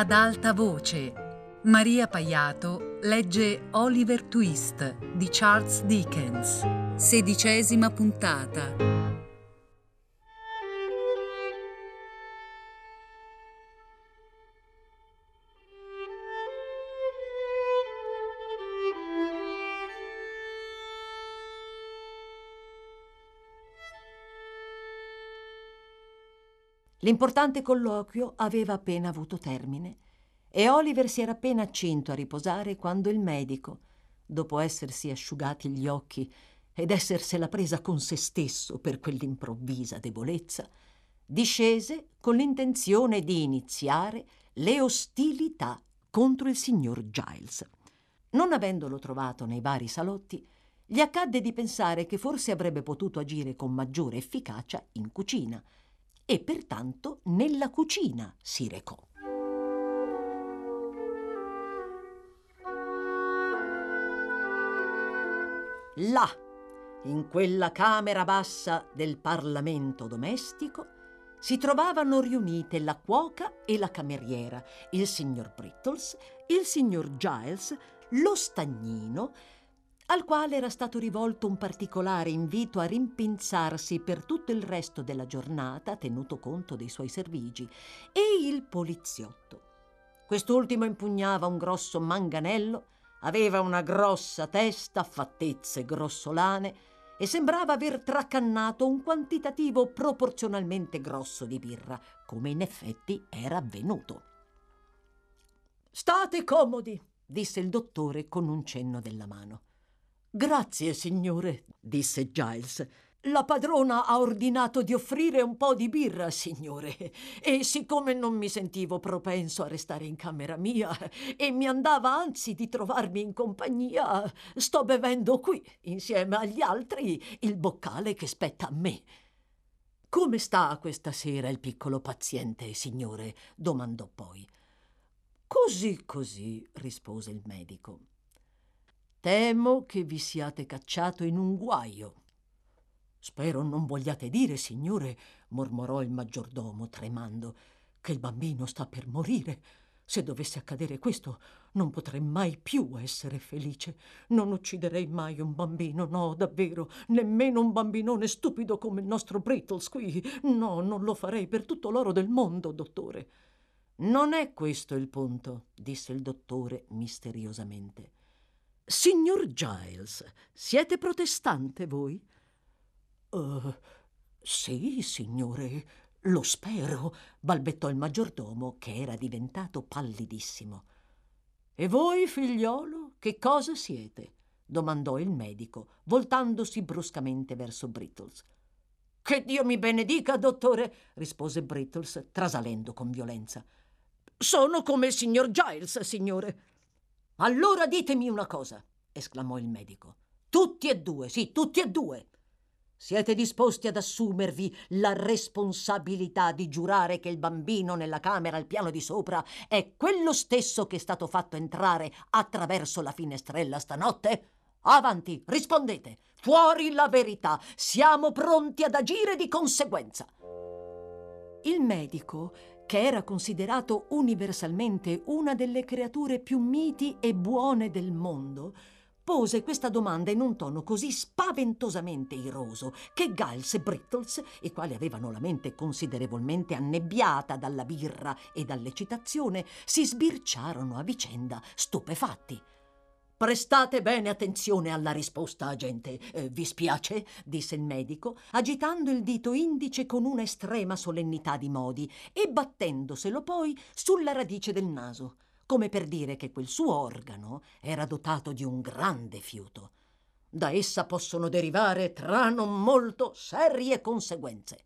Ad alta voce, Maria Paiato legge Oliver Twist di Charles Dickens. Sedicesima puntata. L'importante colloquio aveva appena avuto termine e Oliver si era appena accinto a riposare quando il medico, dopo essersi asciugati gli occhi ed essersela presa con se stesso per quell'improvvisa debolezza, discese con l'intenzione di iniziare le ostilità contro il signor Giles. Non avendolo trovato nei vari salotti, gli accadde di pensare che forse avrebbe potuto agire con maggiore efficacia in cucina e pertanto nella cucina si recò. Là, in quella camera bassa del Parlamento domestico, si trovavano riunite la cuoca e la cameriera, il signor Brittles, il signor Giles, lo stagnino al quale era stato rivolto un particolare invito a rimpinzarsi per tutto il resto della giornata, tenuto conto dei suoi servigi, e il poliziotto. Quest'ultimo impugnava un grosso manganello, aveva una grossa testa, fattezze grossolane, e sembrava aver tracannato un quantitativo proporzionalmente grosso di birra, come in effetti era avvenuto. State comodi, disse il dottore con un cenno della mano. Grazie, signore, disse Giles. La padrona ha ordinato di offrire un po' di birra, signore, e siccome non mi sentivo propenso a restare in camera mia e mi andava anzi di trovarmi in compagnia, sto bevendo qui, insieme agli altri, il boccale che spetta a me. Come sta questa sera il piccolo paziente, signore? domandò poi. Così, così, rispose il medico. Temo che vi siate cacciato in un guaio. Spero non vogliate dire, signore, mormorò il maggiordomo tremando, che il bambino sta per morire. Se dovesse accadere questo, non potrei mai più essere felice. Non ucciderei mai un bambino, no, davvero, nemmeno un bambinone stupido come il nostro Brittles qui. No, non lo farei per tutto l'oro del mondo, dottore. Non è questo il punto, disse il dottore misteriosamente. Signor Giles, siete protestante voi? Uh, sì, signore, lo spero, balbettò il maggiordomo, che era diventato pallidissimo. E voi, figliolo, che cosa siete? domandò il medico, voltandosi bruscamente verso Brittles. Che Dio mi benedica, dottore, rispose Brittles, trasalendo con violenza. Sono come il signor Giles, signore. Allora ditemi una cosa, esclamò il medico. Tutti e due, sì, tutti e due. Siete disposti ad assumervi la responsabilità di giurare che il bambino nella camera al piano di sopra è quello stesso che è stato fatto entrare attraverso la finestrella stanotte? Avanti, rispondete. Fuori la verità. Siamo pronti ad agire di conseguenza. Il medico che era considerato universalmente una delle creature più miti e buone del mondo, pose questa domanda in un tono così spaventosamente iroso che Giles e Brittles, i quali avevano la mente considerevolmente annebbiata dalla birra e dall'eccitazione, si sbirciarono a vicenda, stupefatti. Prestate bene attenzione alla risposta, agente. Eh, vi spiace? disse il medico, agitando il dito indice con una estrema solennità di modi e battendoselo poi sulla radice del naso, come per dire che quel suo organo era dotato di un grande fiuto. Da essa possono derivare, tra non molto, serie conseguenze.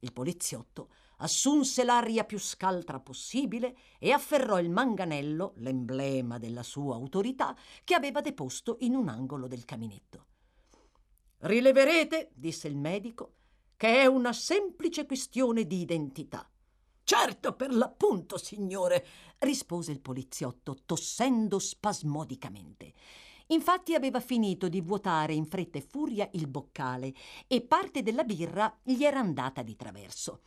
Il poliziotto assunse l'aria più scaltra possibile e afferrò il manganello, l'emblema della sua autorità, che aveva deposto in un angolo del caminetto. Rileverete, disse il medico, che è una semplice questione di identità. Certo, per l'appunto, signore, rispose il poliziotto, tossendo spasmodicamente. Infatti aveva finito di vuotare in fretta e furia il boccale e parte della birra gli era andata di traverso.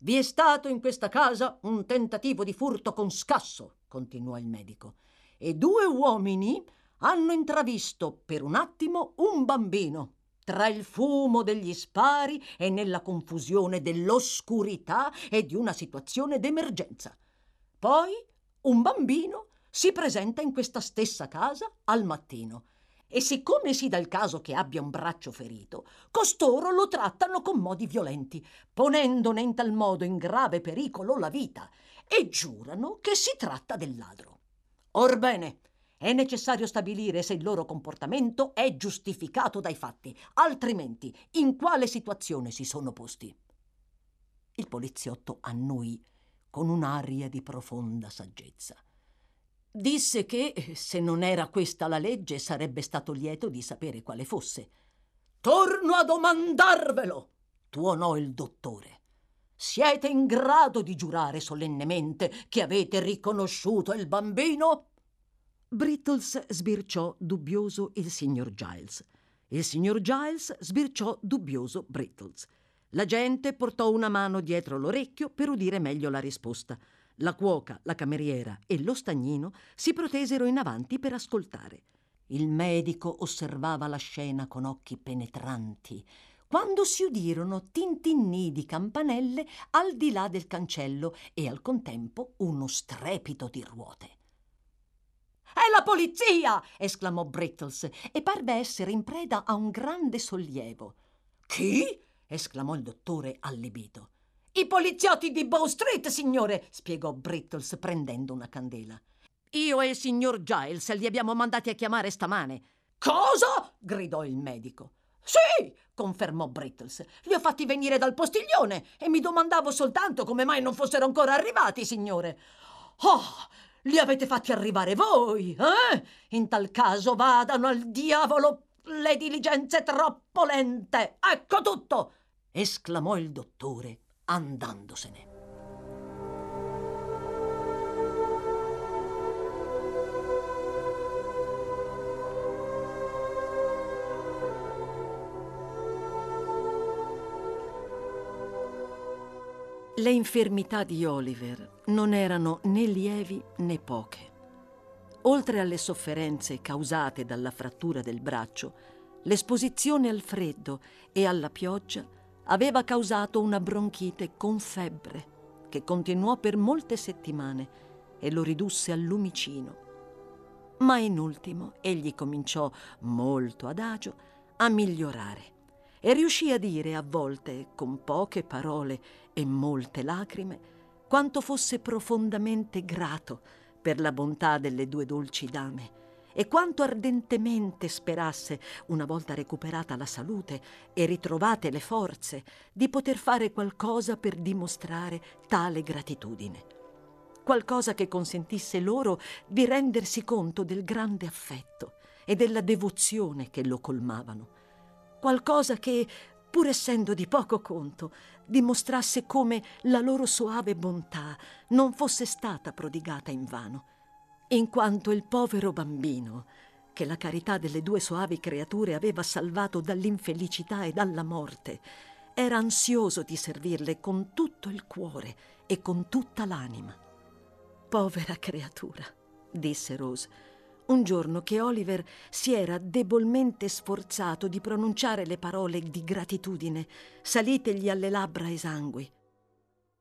Vi è stato in questa casa un tentativo di furto con scasso, continuò il medico, e due uomini hanno intravisto per un attimo un bambino. Tra il fumo degli spari e nella confusione dell'oscurità e di una situazione d'emergenza. Poi un bambino si presenta in questa stessa casa al mattino e siccome si dà il caso che abbia un braccio ferito, costoro lo trattano con modi violenti, ponendone in tal modo in grave pericolo la vita, e giurano che si tratta del ladro. Orbene, è necessario stabilire se il loro comportamento è giustificato dai fatti, altrimenti in quale situazione si sono posti. Il poliziotto annui con un'aria di profonda saggezza. Disse che, se non era questa la legge, sarebbe stato lieto di sapere quale fosse. Torno a domandarvelo, tuonò il dottore. Siete in grado di giurare solennemente che avete riconosciuto il bambino? Brittles sbirciò dubbioso il signor Giles. Il signor Giles sbirciò dubbioso Brittles. La gente portò una mano dietro l'orecchio per udire meglio la risposta. La cuoca, la cameriera e lo stagnino si protesero in avanti per ascoltare. Il medico osservava la scena con occhi penetranti, quando si udirono tintinnii di campanelle al di là del cancello e al contempo uno strepito di ruote. È la polizia! esclamò Brittles e parve essere in preda a un grande sollievo. Chi? esclamò il dottore allibito. I poliziotti di Bow Street, signore, spiegò Brittles prendendo una candela. Io e il signor Giles li abbiamo mandati a chiamare stamane. Cosa? gridò il medico. Sì, confermò Brittles. Li ho fatti venire dal postiglione e mi domandavo soltanto come mai non fossero ancora arrivati, signore. Oh, li avete fatti arrivare voi, eh? In tal caso vadano al diavolo le diligenze troppo lente. Ecco tutto! esclamò il dottore andandosene. Le infermità di Oliver non erano né lievi né poche. Oltre alle sofferenze causate dalla frattura del braccio, l'esposizione al freddo e alla pioggia aveva causato una bronchite con febbre che continuò per molte settimane e lo ridusse al lumicino. Ma in ultimo egli cominciò molto adagio a migliorare e riuscì a dire a volte con poche parole e molte lacrime quanto fosse profondamente grato per la bontà delle due dolci dame e quanto ardentemente sperasse, una volta recuperata la salute e ritrovate le forze, di poter fare qualcosa per dimostrare tale gratitudine. Qualcosa che consentisse loro di rendersi conto del grande affetto e della devozione che lo colmavano. Qualcosa che, pur essendo di poco conto, dimostrasse come la loro soave bontà non fosse stata prodigata in vano in quanto il povero bambino, che la carità delle due soavi creature aveva salvato dall'infelicità e dalla morte, era ansioso di servirle con tutto il cuore e con tutta l'anima. Povera creatura, disse Rose, un giorno che Oliver si era debolmente sforzato di pronunciare le parole di gratitudine salitegli alle labbra esangui.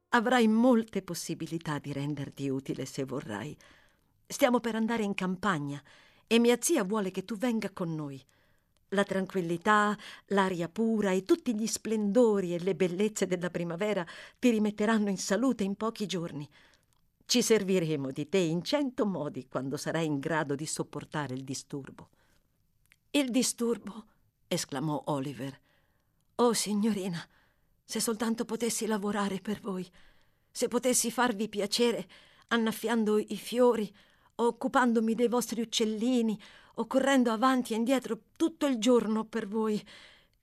Avrai molte possibilità di renderti utile se vorrai. Stiamo per andare in campagna e mia zia vuole che tu venga con noi. La tranquillità, l'aria pura e tutti gli splendori e le bellezze della primavera ti rimetteranno in salute in pochi giorni. Ci serviremo di te in cento modi quando sarai in grado di sopportare il disturbo. Il disturbo? esclamò Oliver. Oh, signorina, se soltanto potessi lavorare per voi, se potessi farvi piacere annaffiando i fiori occupandomi dei vostri uccellini o correndo avanti e indietro tutto il giorno per voi.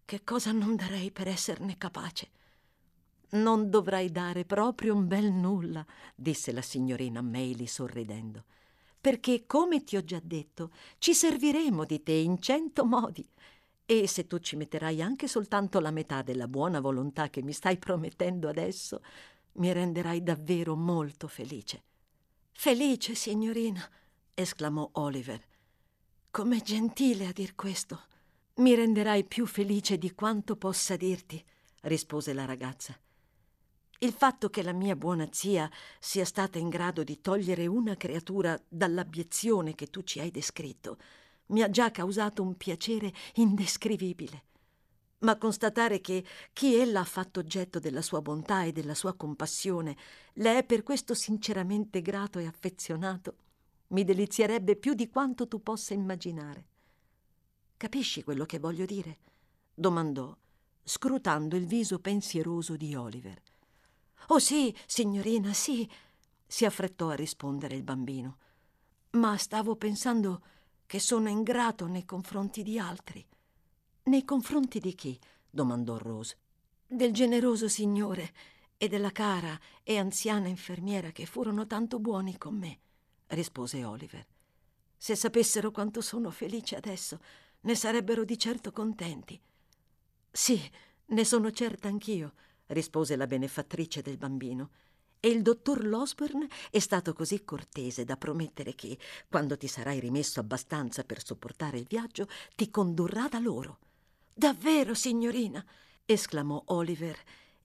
Che cosa non darei per esserne capace? Non dovrai dare proprio un bel nulla, disse la signorina Maylie sorridendo, perché, come ti ho già detto, ci serviremo di te in cento modi. E se tu ci metterai anche soltanto la metà della buona volontà che mi stai promettendo adesso, mi renderai davvero molto felice. Felice, signorina, esclamò Oliver. Com'è gentile a dir questo. Mi renderai più felice di quanto possa dirti, rispose la ragazza. Il fatto che la mia buona zia sia stata in grado di togliere una creatura dall'abiezione che tu ci hai descritto mi ha già causato un piacere indescrivibile. Ma constatare che chi ella ha fatto oggetto della sua bontà e della sua compassione le è per questo sinceramente grato e affezionato mi delizierebbe più di quanto tu possa immaginare. Capisci quello che voglio dire? domandò, scrutando il viso pensieroso di Oliver. Oh sì, signorina, sì, si affrettò a rispondere il bambino. Ma stavo pensando che sono ingrato nei confronti di altri. Nei confronti di chi? domandò Rose. Del generoso signore e della cara e anziana infermiera che furono tanto buoni con me, rispose Oliver. Se sapessero quanto sono felice adesso, ne sarebbero di certo contenti. Sì, ne sono certa anch'io, rispose la benefattrice del bambino. E il dottor Losburn è stato così cortese da promettere che, quando ti sarai rimesso abbastanza per sopportare il viaggio, ti condurrà da loro. Davvero, signorina? esclamò Oliver,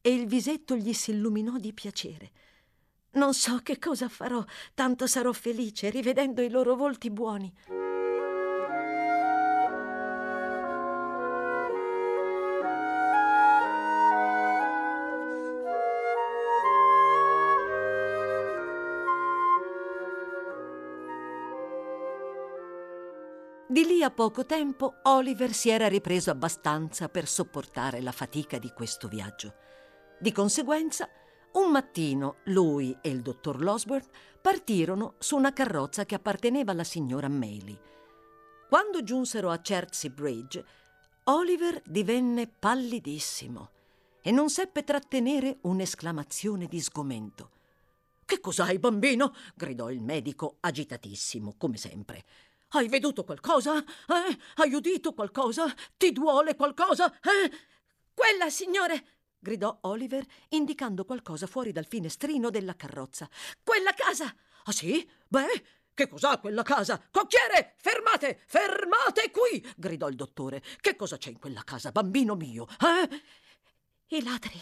e il visetto gli si illuminò di piacere. Non so che cosa farò, tanto sarò felice rivedendo i loro volti buoni. Di lì a poco tempo Oliver si era ripreso abbastanza per sopportare la fatica di questo viaggio. Di conseguenza, un mattino lui e il dottor Losburn partirono su una carrozza che apparteneva alla signora Maylie. Quando giunsero a Chertsey Bridge, Oliver divenne pallidissimo e non seppe trattenere un'esclamazione di sgomento. Che cos'hai, bambino? gridò il medico agitatissimo, come sempre. Hai veduto qualcosa? Eh? Hai udito qualcosa? Ti duole qualcosa? Eh? Quella, signore! gridò Oliver, indicando qualcosa fuori dal finestrino della carrozza. Quella casa! Ah sì? Beh, che cos'ha quella casa? Cocchiere, fermate! Fermate qui! gridò il dottore. Che cosa c'è in quella casa, bambino mio? Eh? I ladri.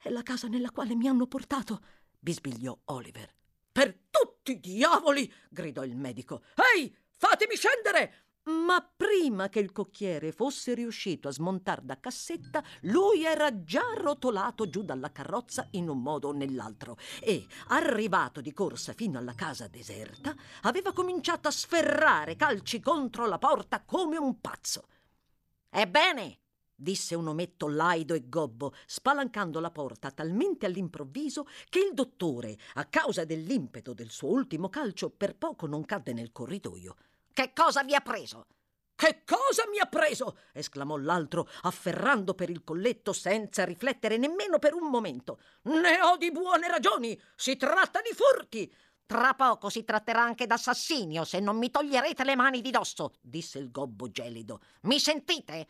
È la casa nella quale mi hanno portato, bisbigliò Oliver. Per tutti i diavoli! gridò il medico. Ehi, Fatemi scendere! Ma prima che il cocchiere fosse riuscito a smontar da cassetta, lui era già rotolato giù dalla carrozza in un modo o nell'altro e, arrivato di corsa fino alla casa deserta, aveva cominciato a sferrare calci contro la porta come un pazzo. Ebbene, disse un ometto laido e gobbo, spalancando la porta talmente all'improvviso che il dottore, a causa dell'impeto del suo ultimo calcio, per poco non cadde nel corridoio. Che cosa vi ha preso? Che cosa mi ha preso? esclamò l'altro, afferrando per il colletto senza riflettere nemmeno per un momento. Ne ho di buone ragioni. Si tratta di furti. Tra poco si tratterà anche d'assassinio se non mi toglierete le mani di dosso, disse il gobbo gelido. Mi sentite?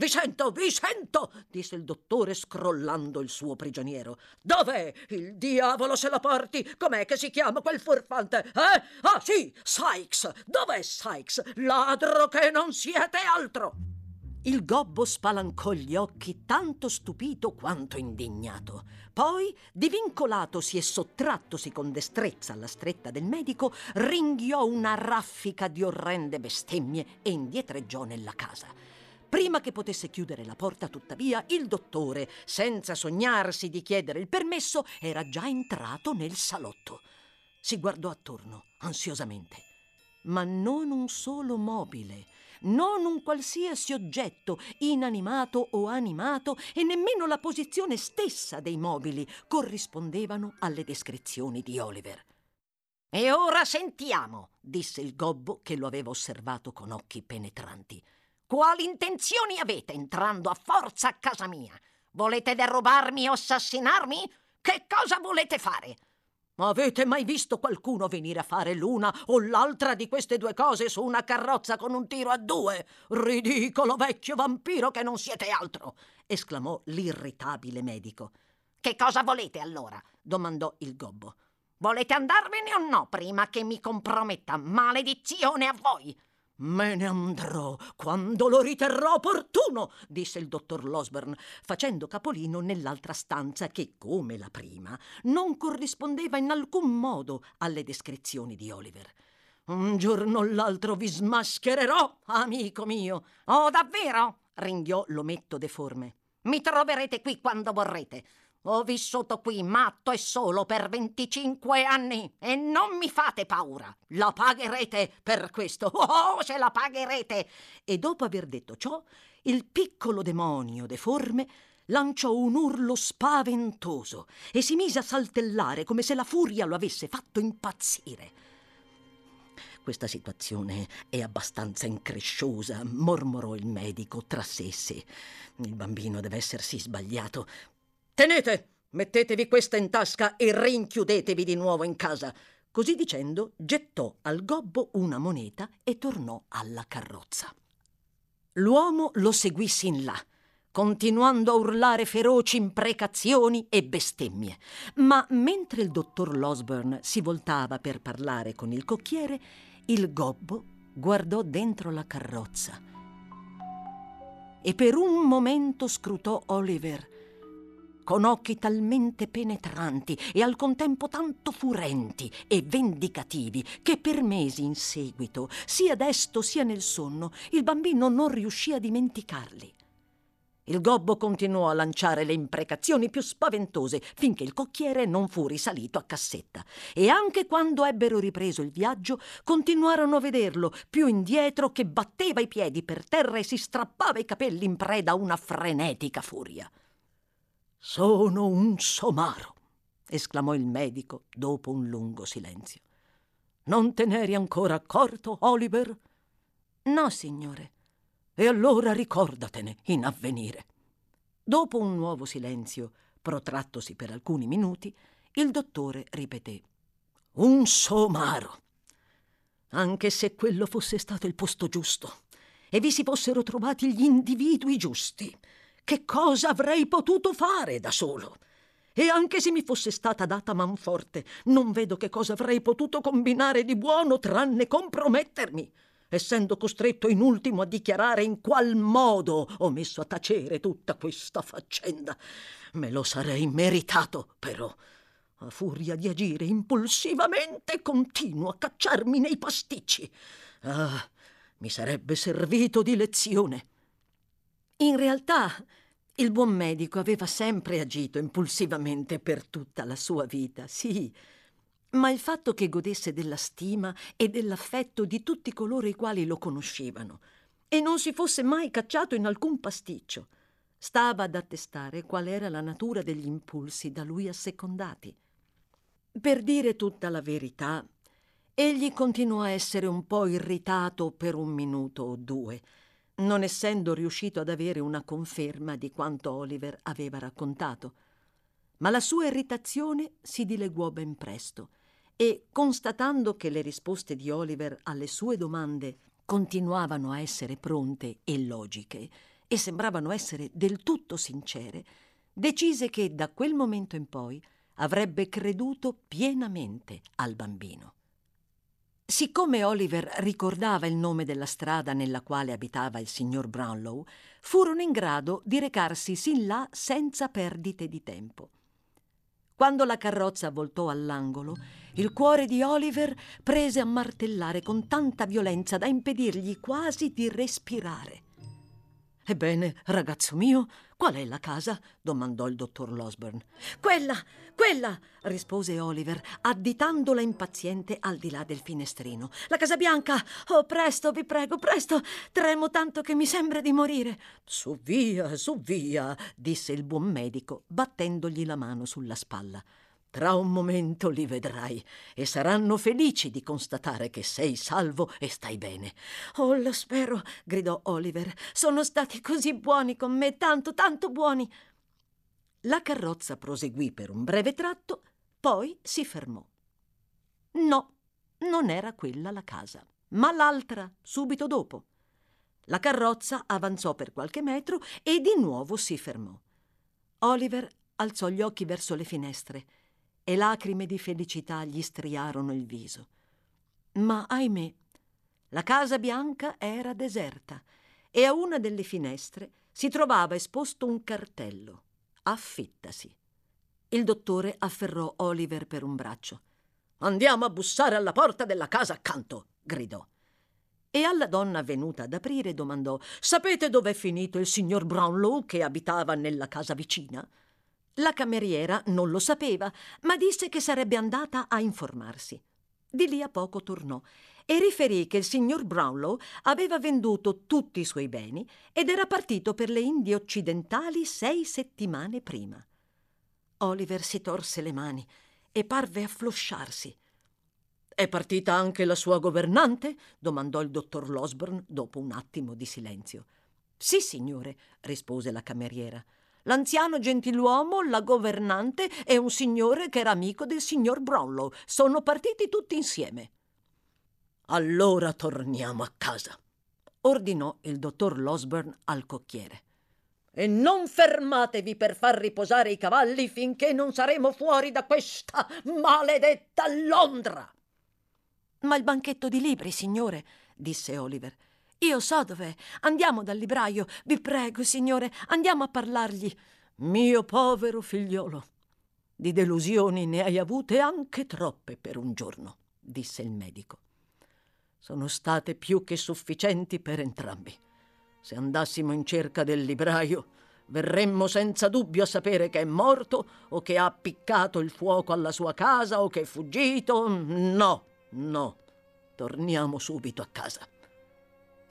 Vi sento, vi sento, disse il dottore scrollando il suo prigioniero. Dov'è? Il diavolo se la porti! Com'è che si chiama quel furfante? Eh? Ah sì, Sykes! Dov'è Sykes? Ladro che non siete altro! Il gobbo spalancò gli occhi tanto stupito quanto indignato. Poi, divincolatosi e sottrattosi con destrezza alla stretta del medico, ringhiò una raffica di orrende bestemmie e indietreggiò nella casa. Prima che potesse chiudere la porta, tuttavia, il dottore, senza sognarsi di chiedere il permesso, era già entrato nel salotto. Si guardò attorno, ansiosamente. Ma non un solo mobile, non un qualsiasi oggetto, inanimato o animato, e nemmeno la posizione stessa dei mobili corrispondevano alle descrizioni di Oliver. E ora sentiamo, disse il gobbo che lo aveva osservato con occhi penetranti. Quali intenzioni avete entrando a forza a casa mia? Volete derubarmi o assassinarmi? Che cosa volete fare? Avete mai visto qualcuno venire a fare l'una o l'altra di queste due cose su una carrozza con un tiro a due? Ridicolo vecchio vampiro che non siete altro! esclamò l'irritabile medico. Che cosa volete allora? domandò il gobbo. Volete andarvene o no prima che mi comprometta? Maledizione a voi! Me ne andrò quando lo riterrò opportuno, disse il dottor Losburn, facendo capolino nell'altra stanza che, come la prima, non corrispondeva in alcun modo alle descrizioni di Oliver. Un giorno o l'altro vi smaschererò, amico mio. Oh, davvero? ringhiò l'ometto deforme. Mi troverete qui quando vorrete. Ho vissuto qui matto e solo per 25 anni e non mi fate paura. La pagherete per questo. Oh, se la pagherete. E dopo aver detto ciò, il piccolo demonio deforme lanciò un urlo spaventoso e si mise a saltellare come se la furia lo avesse fatto impazzire. Questa situazione è abbastanza incresciosa, mormorò il medico tra sé e sé. Il bambino deve essersi sbagliato. Tenete! Mettetevi questa in tasca e rinchiudetevi di nuovo in casa. Così dicendo, gettò al gobbo una moneta e tornò alla carrozza. L'uomo lo seguì sin là, continuando a urlare feroci imprecazioni e bestemmie. Ma mentre il dottor Losburn si voltava per parlare con il cocchiere, il gobbo guardò dentro la carrozza e per un momento scrutò Oliver con occhi talmente penetranti e al contempo tanto furenti e vendicativi che per mesi in seguito, sia desto sia nel sonno, il bambino non riuscì a dimenticarli. Il gobbo continuò a lanciare le imprecazioni più spaventose finché il cocchiere non fu risalito a cassetta. E anche quando ebbero ripreso il viaggio, continuarono a vederlo più indietro che batteva i piedi per terra e si strappava i capelli in preda a una frenetica furia. Sono un somaro, esclamò il medico dopo un lungo silenzio. Non te n'eri ancora accorto, Oliver? No, signore. E allora ricordatene in avvenire. Dopo un nuovo silenzio, protrattosi per alcuni minuti, il dottore ripeté: Un somaro. Anche se quello fosse stato il posto giusto e vi si fossero trovati gli individui giusti che cosa avrei potuto fare da solo? E anche se mi fosse stata data manforte, non vedo che cosa avrei potuto combinare di buono tranne compromettermi, essendo costretto in ultimo a dichiarare in qual modo ho messo a tacere tutta questa faccenda. Me lo sarei meritato, però. A furia di agire impulsivamente, continuo a cacciarmi nei pasticci. Ah, mi sarebbe servito di lezione. In realtà il buon medico aveva sempre agito impulsivamente per tutta la sua vita, sì, ma il fatto che godesse della stima e dell'affetto di tutti coloro i quali lo conoscevano e non si fosse mai cacciato in alcun pasticcio, stava ad attestare qual era la natura degli impulsi da lui assecondati. Per dire tutta la verità, egli continuò a essere un po' irritato per un minuto o due, non essendo riuscito ad avere una conferma di quanto Oliver aveva raccontato. Ma la sua irritazione si dileguò ben presto e, constatando che le risposte di Oliver alle sue domande continuavano a essere pronte e logiche e sembravano essere del tutto sincere, decise che da quel momento in poi avrebbe creduto pienamente al bambino. Siccome Oliver ricordava il nome della strada nella quale abitava il signor Brownlow, furono in grado di recarsi sin là senza perdite di tempo. Quando la carrozza voltò all'angolo, il cuore di Oliver prese a martellare con tanta violenza da impedirgli quasi di respirare. Ebbene, ragazzo mio, qual è la casa? domandò il dottor Losburn. Quella, quella, rispose Oliver, additandola impaziente al di là del finestrino. La Casa Bianca! Oh, presto, vi prego, presto! Tremo tanto che mi sembra di morire. Su via, su via, disse il buon medico, battendogli la mano sulla spalla. Tra un momento li vedrai e saranno felici di constatare che sei salvo e stai bene. Oh, lo spero, gridò Oliver. Sono stati così buoni con me, tanto, tanto buoni. La carrozza proseguì per un breve tratto, poi si fermò. No, non era quella la casa, ma l'altra, subito dopo. La carrozza avanzò per qualche metro e di nuovo si fermò. Oliver alzò gli occhi verso le finestre e lacrime di felicità gli striarono il viso. Ma ahimè, la casa bianca era deserta e a una delle finestre si trovava esposto un cartello. Affittasi. Il dottore afferrò Oliver per un braccio. Andiamo a bussare alla porta della casa accanto, gridò. E alla donna venuta ad aprire domandò: Sapete dov'è finito il signor Brownlow che abitava nella casa vicina? La cameriera non lo sapeva, ma disse che sarebbe andata a informarsi. Di lì a poco tornò e riferì che il signor Brownlow aveva venduto tutti i suoi beni ed era partito per le Indie occidentali sei settimane prima. Oliver si torse le mani e parve afflosciarsi. È partita anche la sua governante? domandò il dottor Losburn dopo un attimo di silenzio. Sì, signore, rispose la cameriera. L'anziano gentiluomo, la governante e un signore che era amico del signor Brownlow. Sono partiti tutti insieme. Allora torniamo a casa, ordinò il dottor Losburn al cocchiere. E non fermatevi per far riposare i cavalli finché non saremo fuori da questa maledetta Londra. Ma il banchetto di libri, signore, disse Oliver. Io so dov'è. Andiamo dal libraio. Vi prego, signore, andiamo a parlargli. Mio povero figliolo, di delusioni ne hai avute anche troppe per un giorno, disse il medico. Sono state più che sufficienti per entrambi. Se andassimo in cerca del libraio, verremmo senza dubbio a sapere che è morto o che ha appiccato il fuoco alla sua casa o che è fuggito. No, no, torniamo subito a casa.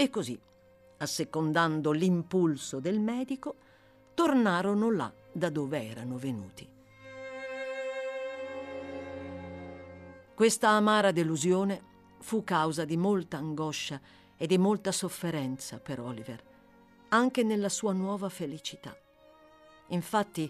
E così, assecondando l'impulso del medico, tornarono là da dove erano venuti. Questa amara delusione fu causa di molta angoscia e di molta sofferenza per Oliver, anche nella sua nuova felicità. Infatti,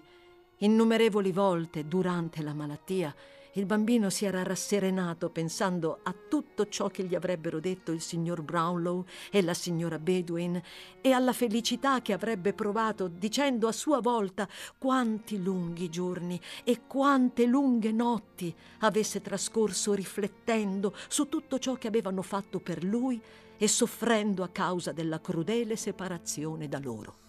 innumerevoli volte durante la malattia, il bambino si era rasserenato pensando a tutto ciò che gli avrebbero detto il signor Brownlow e la signora Bedwin e alla felicità che avrebbe provato dicendo a sua volta quanti lunghi giorni e quante lunghe notti avesse trascorso riflettendo su tutto ciò che avevano fatto per lui e soffrendo a causa della crudele separazione da loro.